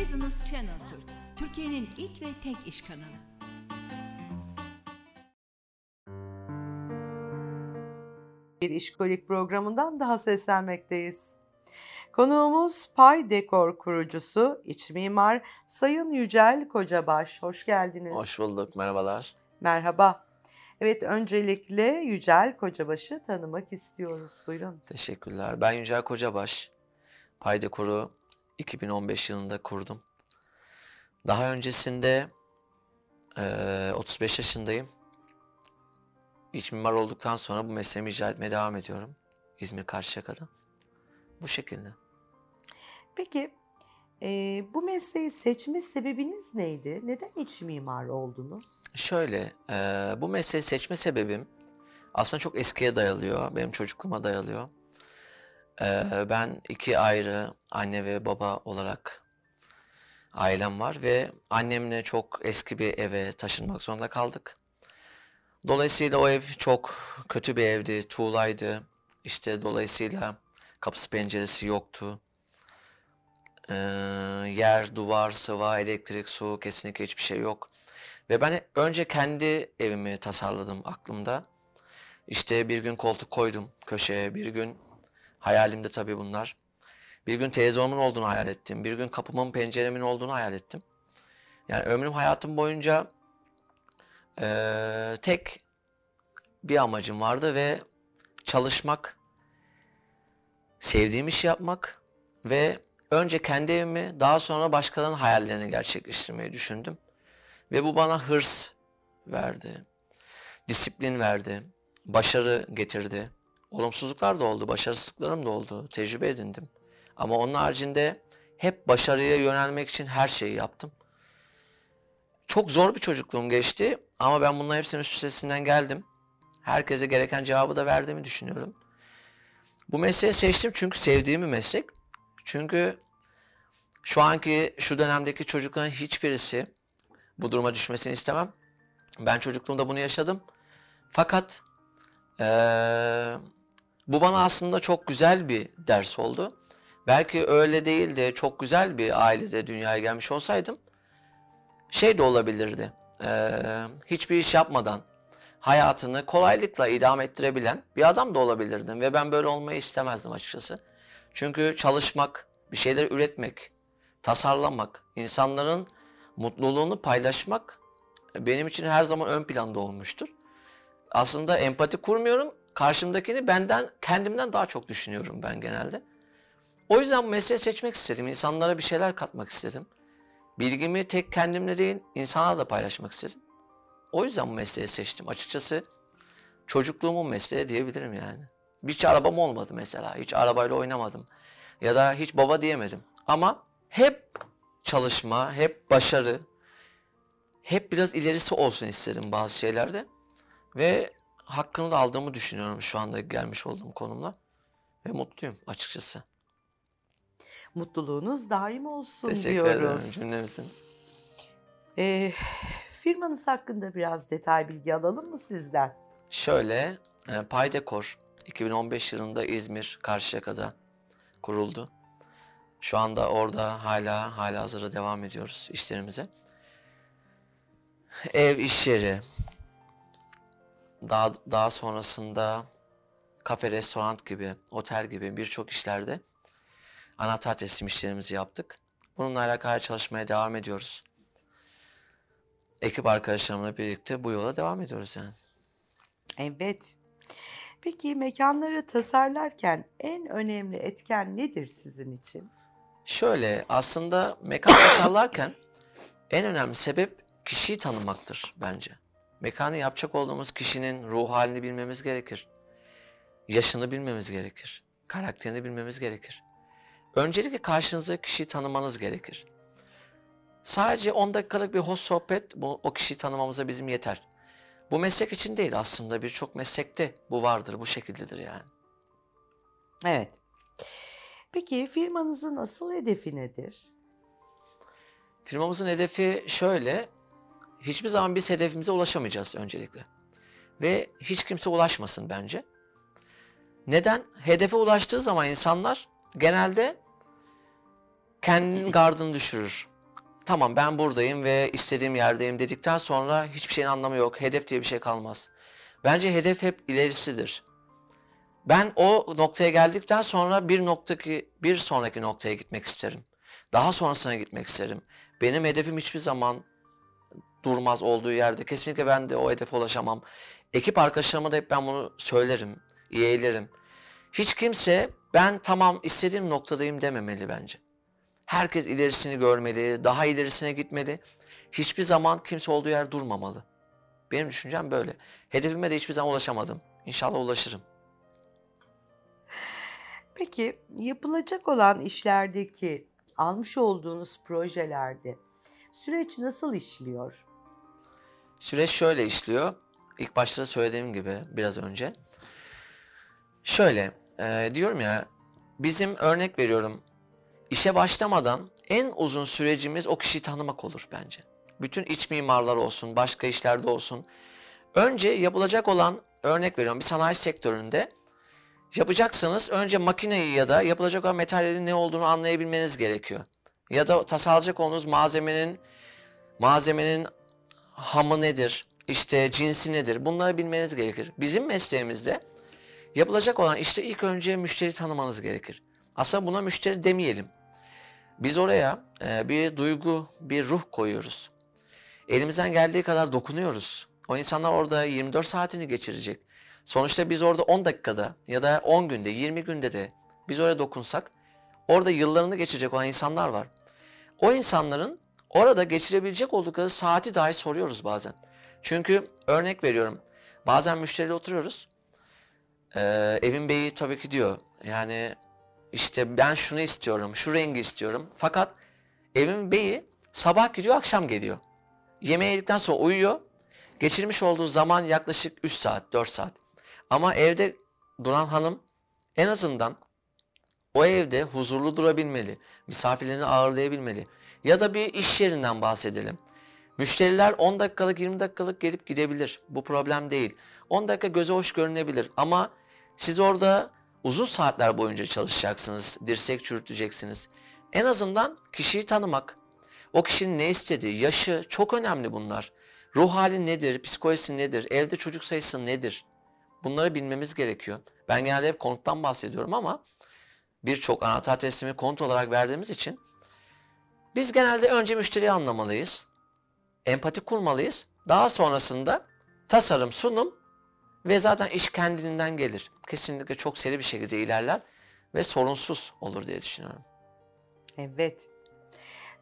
Business Channel Türk, Türkiye'nin ilk ve tek iş kanalı. Bir işkolik programından daha seslenmekteyiz. Konuğumuz Pay Dekor kurucusu, iç mimar Sayın Yücel Kocabaş. Hoş geldiniz. Hoş bulduk, merhabalar. Merhaba. Evet, öncelikle Yücel Kocabaş'ı tanımak istiyoruz. Buyurun. Teşekkürler. Ben Yücel Kocabaş. Paydekor'u 2015 yılında kurdum. Daha öncesinde eee, 35 yaşındayım. İç mimar olduktan sonra bu mesleğimi icra etmeye devam ediyorum. İzmir Karşıyaka'da. Bu şekilde. Peki, e, bu mesleği seçme sebebiniz neydi? Neden iç mimar oldunuz? Şöyle, eee, bu mesleği seçme sebebim aslında çok eskiye dayalıyor. Benim çocukluğuma dayalıyor. Eee, ben iki ayrı anne ve baba olarak ailem var ve annemle çok eski bir eve taşınmak zorunda kaldık. Dolayısıyla o ev çok kötü bir evdi, tuğlaydı. İşte dolayısıyla kapısı penceresi yoktu. Eee, yer, duvar, sıva, elektrik, su kesinlikle hiçbir şey yok. Ve ben önce kendi evimi tasarladım aklımda. İşte bir gün koltuk koydum köşeye, bir gün hayalimde tabii bunlar. Bir gün televizyonumun olduğunu hayal ettim. Bir gün kapımın, penceremin olduğunu hayal ettim. Yani ömrüm hayatım boyunca eee, tek bir amacım vardı ve çalışmak, sevdiğim işi yapmak ve önce kendi evimi daha sonra başkalarının hayallerini gerçekleştirmeyi düşündüm. Ve bu bana hırs verdi, disiplin verdi, başarı getirdi. Olumsuzluklar da oldu, başarısızlıklarım da oldu, tecrübe edindim. Ama onun haricinde hep başarıya yönelmek için her şeyi yaptım. Çok zor bir çocukluğum geçti ama ben bunların hepsinin üstesinden geldim. Herkese gereken cevabı da verdiğimi düşünüyorum. Bu mesleği seçtim çünkü sevdiğim bir meslek. Çünkü şu anki, şu dönemdeki çocukların hiçbirisi bu duruma düşmesini istemem. Ben çocukluğumda bunu yaşadım. Fakat eee, bu bana aslında çok güzel bir ders oldu. Belki öyle değil de çok güzel bir ailede dünyaya gelmiş olsaydım şey de olabilirdi. Eee, hiçbir iş yapmadan hayatını kolaylıkla idame ettirebilen bir adam da olabilirdim ve ben böyle olmayı istemezdim açıkçası. Çünkü çalışmak, bir şeyler üretmek, tasarlamak, insanların mutluluğunu paylaşmak benim için her zaman ön planda olmuştur. Aslında empati kurmuyorum. Karşımdakini benden, kendimden daha çok düşünüyorum ben genelde. O yüzden bu mesleği seçmek istedim. İnsanlara bir şeyler katmak istedim. Bilgimi tek kendimle değil, insanlarla da paylaşmak istedim. O yüzden bu mesleği seçtim. Açıkçası çocukluğumun mesleği diyebilirim yani. Hiç arabam olmadı mesela. Hiç arabayla oynamadım. Ya da hiç baba diyemedim. Ama hep çalışma, hep başarı, hep biraz ilerisi olsun istedim bazı şeylerde. Ve hakkını da aldığımı düşünüyorum şu anda gelmiş olduğum konumla. Ve mutluyum açıkçası. Mutluluğunuz daim olsun Teşekkür diyoruz. ederim cümlemizin. Ee, firmanız hakkında biraz detay bilgi alalım mı sizden? Şöyle, e, Paydekor 2015 yılında İzmir, Karşıyaka'da kuruldu. Şu anda orada hala hala hazırda devam ediyoruz işlerimize. Ev, iş yeri, daha, daha sonrasında kafe, restoran gibi, otel gibi birçok işlerde anahtar teslim işlerimizi yaptık. Bununla alakalı çalışmaya devam ediyoruz. Ekip arkadaşlarımla birlikte bu yola devam ediyoruz yani. Evet. Peki mekanları tasarlarken en önemli etken nedir sizin için? Şöyle aslında mekan tasarlarken en önemli sebep kişiyi tanımaktır bence. Mekanı yapacak olduğumuz kişinin ruh halini bilmemiz gerekir. Yaşını bilmemiz gerekir. Karakterini bilmemiz gerekir. Öncelikle karşınızdaki kişiyi tanımanız gerekir. Sadece 10 dakikalık bir hoş sohbet bu, o kişiyi tanımamıza bizim yeter. Bu meslek için değil aslında birçok meslekte bu vardır, bu şekildedir yani. Evet. Peki firmanızın asıl hedefi nedir? Firmamızın hedefi şöyle, hiçbir zaman biz hedefimize ulaşamayacağız öncelikle. Ve hiç kimse ulaşmasın bence. Neden? Hedefe ulaştığı zaman insanlar genelde kendinin gardını düşürür. Tamam ben buradayım ve istediğim yerdeyim dedikten sonra hiçbir şeyin anlamı yok. Hedef diye bir şey kalmaz. Bence hedef hep ilerisidir. Ben o noktaya geldikten sonra bir noktaki bir sonraki noktaya gitmek isterim. Daha sonrasına gitmek isterim. Benim hedefim hiçbir zaman durmaz olduğu yerde. Kesinlikle ben de o hedefe ulaşamam. Ekip arkadaşlarıma da hep ben bunu söylerim, yeğlerim. Hiç kimse ben tamam istediğim noktadayım dememeli bence. Herkes ilerisini görmeli, daha ilerisine gitmeli. Hiçbir zaman kimse olduğu yer durmamalı. Benim düşüncem böyle. Hedefime de hiçbir zaman ulaşamadım. İnşallah ulaşırım. Peki yapılacak olan işlerdeki almış olduğunuz projelerde süreç nasıl işliyor? Süreç şöyle işliyor. İlk başta söylediğim gibi biraz önce. Şöyle e, diyorum ya bizim örnek veriyorum işe başlamadan en uzun sürecimiz o kişiyi tanımak olur bence. Bütün iç mimarlar olsun, başka işlerde olsun. Önce yapılacak olan örnek veriyorum bir sanayi sektöründe yapacaksınız önce makineyi ya da yapılacak olan materyalin ne olduğunu anlayabilmeniz gerekiyor. Ya da tasarlayacak olduğunuz malzemenin malzemenin hamı nedir, işte cinsi nedir bunları bilmeniz gerekir. Bizim mesleğimizde yapılacak olan işte ilk önce müşteri tanımanız gerekir. Aslında buna müşteri demeyelim. Biz oraya e, bir duygu, bir ruh koyuyoruz. Elimizden geldiği kadar dokunuyoruz. O insanlar orada 24 saatini geçirecek. Sonuçta biz orada 10 dakikada ya da 10 günde, 20 günde de biz oraya dokunsak orada yıllarını geçirecek olan insanlar var. O insanların orada geçirebilecek oldukları saati dahi soruyoruz bazen. Çünkü örnek veriyorum. Bazen müşteriyle oturuyoruz. Ee, evin beyi tabii ki diyor. Yani işte ben şunu istiyorum, şu rengi istiyorum. Fakat evin beyi sabah gidiyor, akşam geliyor. Yemeği yedikten sonra uyuyor. Geçirmiş olduğu zaman yaklaşık 3 saat, 4 saat. Ama evde duran hanım en azından o evde huzurlu durabilmeli, misafirlerini ağırlayabilmeli. Ya da bir iş yerinden bahsedelim. Müşteriler 10 dakikalık 20 dakikalık gelip gidebilir. Bu problem değil. 10 dakika göze hoş görünebilir ama siz orada uzun saatler boyunca çalışacaksınız. Dirsek çürüteceksiniz. En azından kişiyi tanımak, o kişinin ne istediği, yaşı çok önemli bunlar. Ruh hali nedir, psikolojisi nedir, evde çocuk sayısı nedir? Bunları bilmemiz gerekiyor. Ben genelde hep konuttan bahsediyorum ama birçok anahtar teslimi konut olarak verdiğimiz için biz genelde önce müşteriyi anlamalıyız. Empati kurmalıyız. Daha sonrasında tasarım, sunum ve zaten iş kendiliğinden gelir. Kesinlikle çok seri bir şekilde ilerler ve sorunsuz olur diye düşünüyorum. Evet.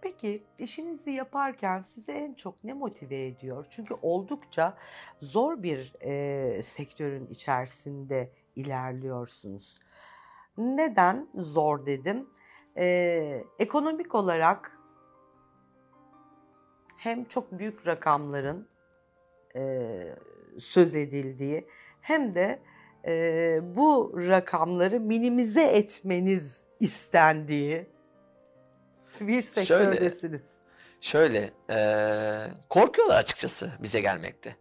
Peki işinizi yaparken sizi en çok ne motive ediyor? Çünkü oldukça zor bir e, sektörün içerisinde ilerliyorsunuz. Neden zor dedim? E, ekonomik olarak hem çok büyük rakamların e, söz edildiği hem de e, bu rakamları minimize etmeniz istendiği bir sektördesiniz. Şöyle, eee, korkuyorlar açıkçası bize gelmekte.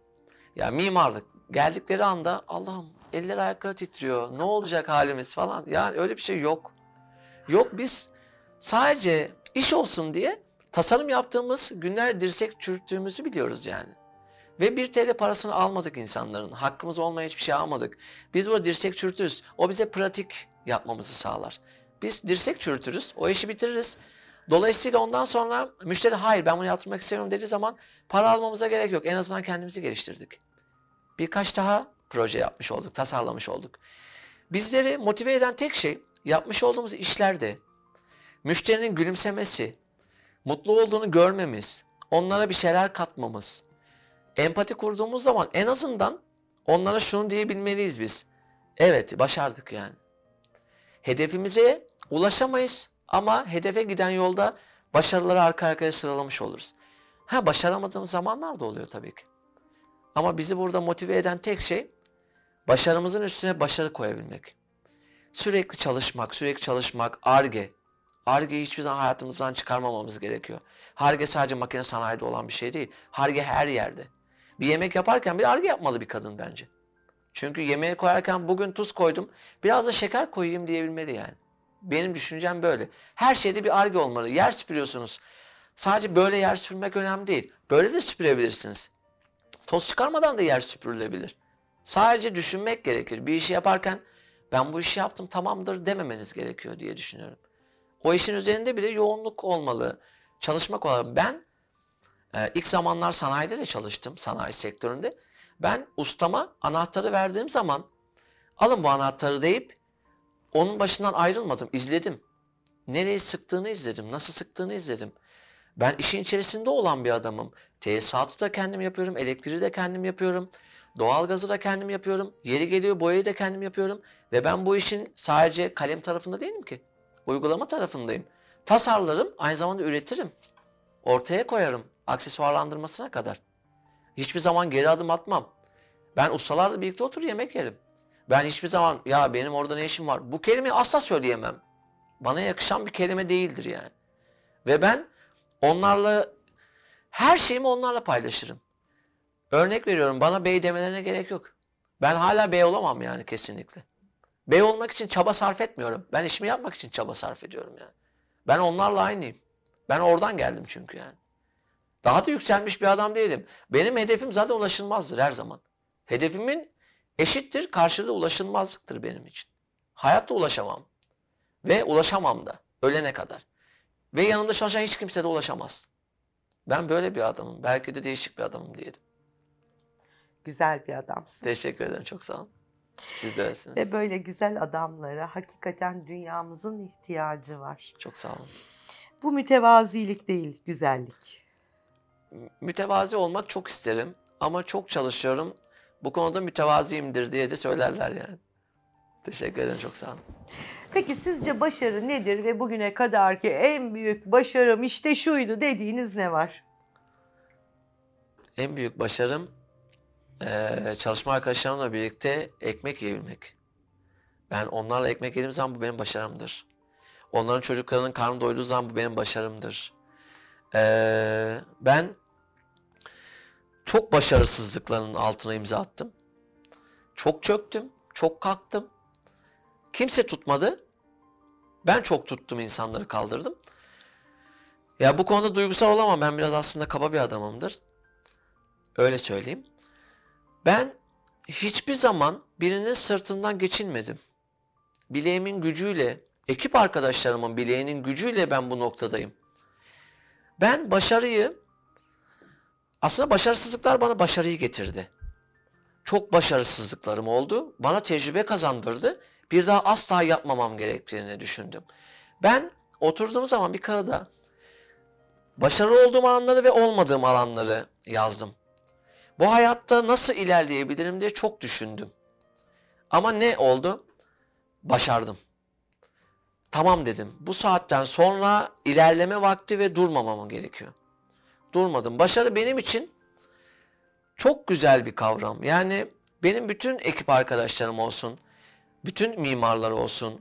Ya mimarlık geldikleri anda Allah'ım eller ayakları titriyor. Ne olacak halimiz falan. Yani öyle bir şey yok. Yok biz sadece iş olsun diye tasarım yaptığımız günler dirsek çürüttüğümüzü biliyoruz yani. Ve bir TL parasını almadık insanların. Hakkımız olmayan hiçbir şey almadık. Biz burada dirsek çürütürüz. O bize pratik yapmamızı sağlar. Biz dirsek çürütürüz. O işi bitiririz. Dolayısıyla ondan sonra müşteri hayır ben bunu yaptırmak istemiyorum dediği zaman para almamıza gerek yok. En azından kendimizi geliştirdik. Birkaç daha proje yapmış olduk, tasarlamış olduk. Bizleri motive eden tek şey yapmış olduğumuz işlerde müşterinin gülümsemesi, mutlu olduğunu görmemiz, onlara bir şeyler katmamız. Empati kurduğumuz zaman en azından onlara şunu diyebilmeliyiz biz. Evet başardık yani. Hedefimize ulaşamayız ama hedefe giden yolda başarıları arka arkaya sıralamış oluruz. Ha başaramadığımız zamanlar da oluyor tabii ki. Ama bizi burada motive eden tek şey başarımızın üstüne başarı koyabilmek. Sürekli çalışmak, sürekli çalışmak, arge. Arge'yi hiçbir zaman hayatımızdan çıkarmamamız gerekiyor. Harge sadece makine sanayide olan bir şey değil. Harge her yerde. Bir yemek yaparken bir arge yapmalı bir kadın bence. Çünkü yemeğe koyarken bugün tuz koydum, biraz da şeker koyayım diyebilmeli yani. Benim düşüncem böyle. Her şeyde bir arge olmalı. Yer süpürüyorsunuz. Sadece böyle yer süpürmek önemli değil. Böyle de süpürebilirsiniz. Toz çıkarmadan da yer süpürülebilir. Sadece düşünmek gerekir. Bir işi yaparken ben bu işi yaptım tamamdır dememeniz gerekiyor diye düşünüyorum. O işin üzerinde bile yoğunluk olmalı. Çalışmak olmalı. Ben e, ilk zamanlar sanayide de çalıştım. Sanayi sektöründe. Ben ustama anahtarı verdiğim zaman alın bu anahtarı deyip onun başından ayrılmadım. izledim. Nereye sıktığını izledim. Nasıl sıktığını izledim. Ben işin içerisinde olan bir adamım. Tesisatı da kendim yapıyorum. Elektriği de kendim yapıyorum. Doğalgazı da kendim yapıyorum. Yeri geliyor boyayı da kendim yapıyorum. Ve ben bu işin sadece kalem tarafında değilim ki. Uygulama tarafındayım. Tasarlarım, aynı zamanda üretirim. Ortaya koyarım, aksesuarlandırmasına kadar. Hiçbir zaman geri adım atmam. Ben ustalarla birlikte otur yemek yerim. Ben hiçbir zaman ya benim orada ne işim var? Bu kelimeyi asla söyleyemem. Bana yakışan bir kelime değildir yani. Ve ben onlarla her şeyimi onlarla paylaşırım. Örnek veriyorum bana bey demelerine gerek yok. Ben hala bey olamam yani kesinlikle. Bey olmak için çaba sarf etmiyorum. Ben işimi yapmak için çaba sarf ediyorum yani. Ben onlarla aynıyım. Ben oradan geldim çünkü yani. Daha da yükselmiş bir adam değilim. Benim hedefim zaten ulaşılmazdır her zaman. Hedefimin eşittir karşılığı ulaşılmazlıktır benim için. Hayatta ulaşamam. Ve ulaşamam da ölene kadar. Ve yanımda çalışan hiç kimse de ulaşamaz. Ben böyle bir adamım. Belki de değişik bir adamım diyelim. Güzel bir adamsın. Teşekkür ederim. Çok sağ olun. Siz de öylesiniz. Ve böyle güzel adamlara hakikaten dünyamızın ihtiyacı var. Çok sağ olun. Bu mütevazilik değil, güzellik. Mütevazi olmak çok isterim. Ama çok çalışıyorum. Bu konuda mütevaziyimdir diye de söylerler yani. Teşekkür ederim. Çok sağ olun. Peki sizce başarı nedir ve bugüne kadarki en büyük başarım işte şuydu dediğiniz ne var? En büyük başarım eee, çalışma arkadaşlarımla birlikte ekmek yiyebilmek. Ben onlarla ekmek yediğim zaman bu benim başarımdır. Onların çocuklarının karnı doyduğu zaman bu benim başarımdır. Eee, ben çok başarısızlıkların altına imza attım. Çok çöktüm, çok kalktım. Kimse tutmadı. Ben çok tuttum insanları kaldırdım. Ya bu konuda duygusal olamam. Ben biraz aslında kaba bir adamımdır. Öyle söyleyeyim. Ben hiçbir zaman birinin sırtından geçinmedim. Bileğimin gücüyle, ekip arkadaşlarımın bileğinin gücüyle ben bu noktadayım. Ben başarıyı, aslında başarısızlıklar bana başarıyı getirdi. Çok başarısızlıklarım oldu. Bana tecrübe kazandırdı. Bir daha asla yapmamam gerektiğini düşündüm. Ben oturduğum zaman bir kağıda başarılı olduğum alanları ve olmadığım alanları yazdım. Bu hayatta nasıl ilerleyebilirim diye çok düşündüm. Ama ne oldu? Başardım. Tamam dedim. Bu saatten sonra ilerleme vakti ve durmamam gerekiyor. Durmadım. Başarı benim için çok güzel bir kavram. Yani benim bütün ekip arkadaşlarım olsun, bütün mimarlar olsun,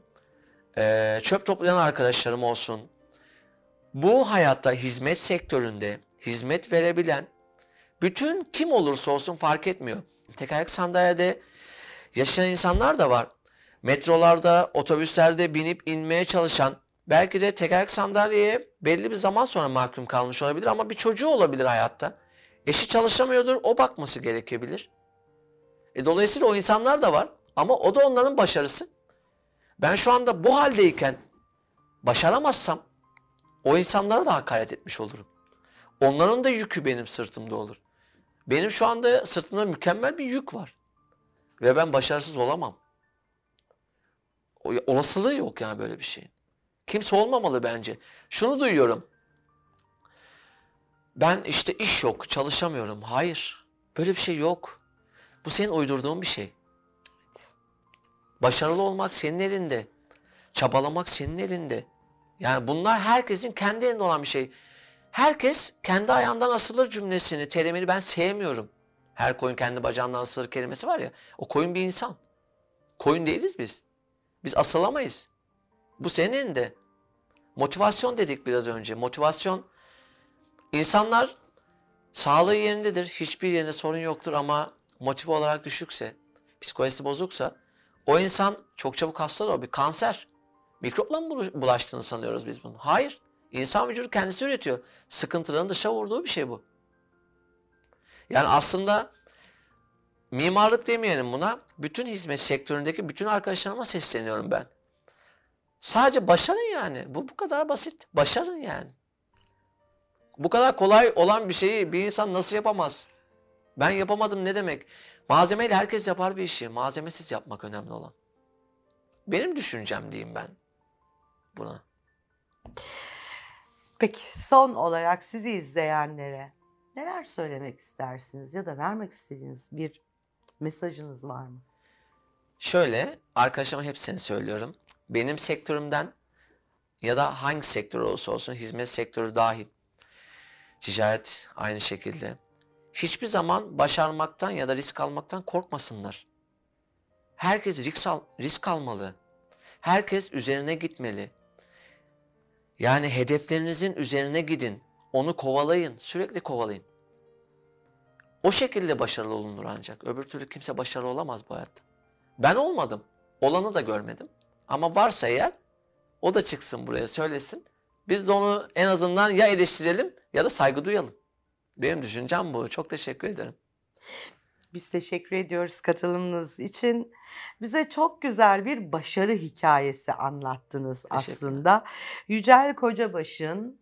eee, çöp toplayan arkadaşlarım olsun, bu hayatta hizmet sektöründe hizmet verebilen bütün kim olursa olsun fark etmiyor. Tekerlek sandalyede yaşayan insanlar da var. Metrolarda, otobüslerde binip inmeye çalışan, belki de tekerlek sandalyeye belli bir zaman sonra mahkum kalmış olabilir ama bir çocuğu olabilir hayatta. Eşi çalışamıyordur, o bakması gerekebilir. E, dolayısıyla o insanlar da var ama o da onların başarısı. Ben şu anda bu haldeyken başaramazsam o insanlara da hakaret etmiş olurum. Onların da yükü benim sırtımda olur. Benim şu anda sırtımda mükemmel bir yük var. Ve ben başarısız olamam. Olasılığı yok yani böyle bir şeyin. Kimse olmamalı bence. Şunu duyuyorum. Ben işte iş yok, çalışamıyorum. Hayır. Böyle bir şey yok. Bu senin uydurduğun bir şey. Başarılı olmak senin elinde. Çabalamak senin elinde. Yani bunlar herkesin kendi elinde olan bir şey. Herkes kendi ayağından asılır cümlesini, terimini ben sevmiyorum. Her koyun kendi bacağından asılır kelimesi var ya. O koyun bir insan. Koyun değiliz biz. Biz asılamayız. Bu senin elinde. Motivasyon dedik biraz önce. Motivasyon insanlar sağlığı yerindedir. Hiçbir yerinde sorun yoktur ama motive olarak düşükse, psikolojisi bozuksa o insan çok çabuk hastalar. O bir kanser. Mikropla mı bulaştığını sanıyoruz biz bunu? Hayır. İnsan vücudu kendisi üretiyor. Sıkıntıların dışa vurduğu bir şey bu. Yani aslında mimarlık demeyelim buna. Bütün hizmet sektöründeki bütün arkadaşlarıma sesleniyorum ben. Sadece başarın yani. Bu bu kadar basit. Başarın yani. Bu kadar kolay olan bir şeyi bir insan nasıl yapamaz? Ben yapamadım ne demek? Malzemeyle herkes yapar bir işi. Malzemesiz yapmak önemli olan. Benim düşüncem diyeyim ben buna. Peki son olarak sizi izleyenlere neler söylemek istersiniz ya da vermek istediğiniz bir mesajınız var mı? Şöyle arkadaşıma hepsini söylüyorum. Benim sektörümden ya da hangi sektör olursa olsun hizmet sektörü dahil. Ticaret aynı şekilde. Hiçbir zaman başarmaktan ya da risk almaktan korkmasınlar. Herkes risk, al, risk almalı. Herkes üzerine gitmeli. Yani hedeflerinizin üzerine gidin. Onu kovalayın. Sürekli kovalayın. O şekilde başarılı olunur ancak. Öbür türlü kimse başarılı olamaz bu hayatta. Ben olmadım. Olanı da görmedim. Ama varsa eğer o da çıksın buraya söylesin. Biz de onu en azından ya eleştirelim ya da saygı duyalım. Benim düşüncem bu. Çok teşekkür ederim. Biz teşekkür ediyoruz katılımınız için. Bize çok güzel bir başarı hikayesi anlattınız aslında. Yücel Kocabaş'ın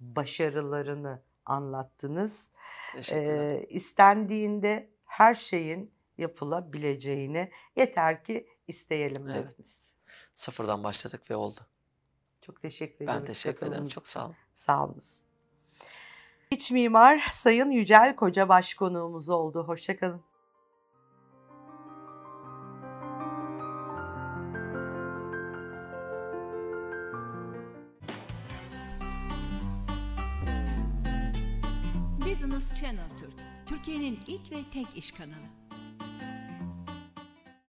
başarılarını anlattınız. Ee, istendiğinde her şeyin yapılabileceğini yeter ki isteyelim Evet. dediniz. Sıfırdan başladık ve oldu. Çok teşekkür ediyoruz. Ben teşekkür ederim. Çok sağ olun. Sağ olunuz. İç mimar Sayın Yücel Kocabaş konuğumuz oldu. Hoşçakalın. Business Channel Türk, Türkiye'nin ilk ve tek iş kanalı.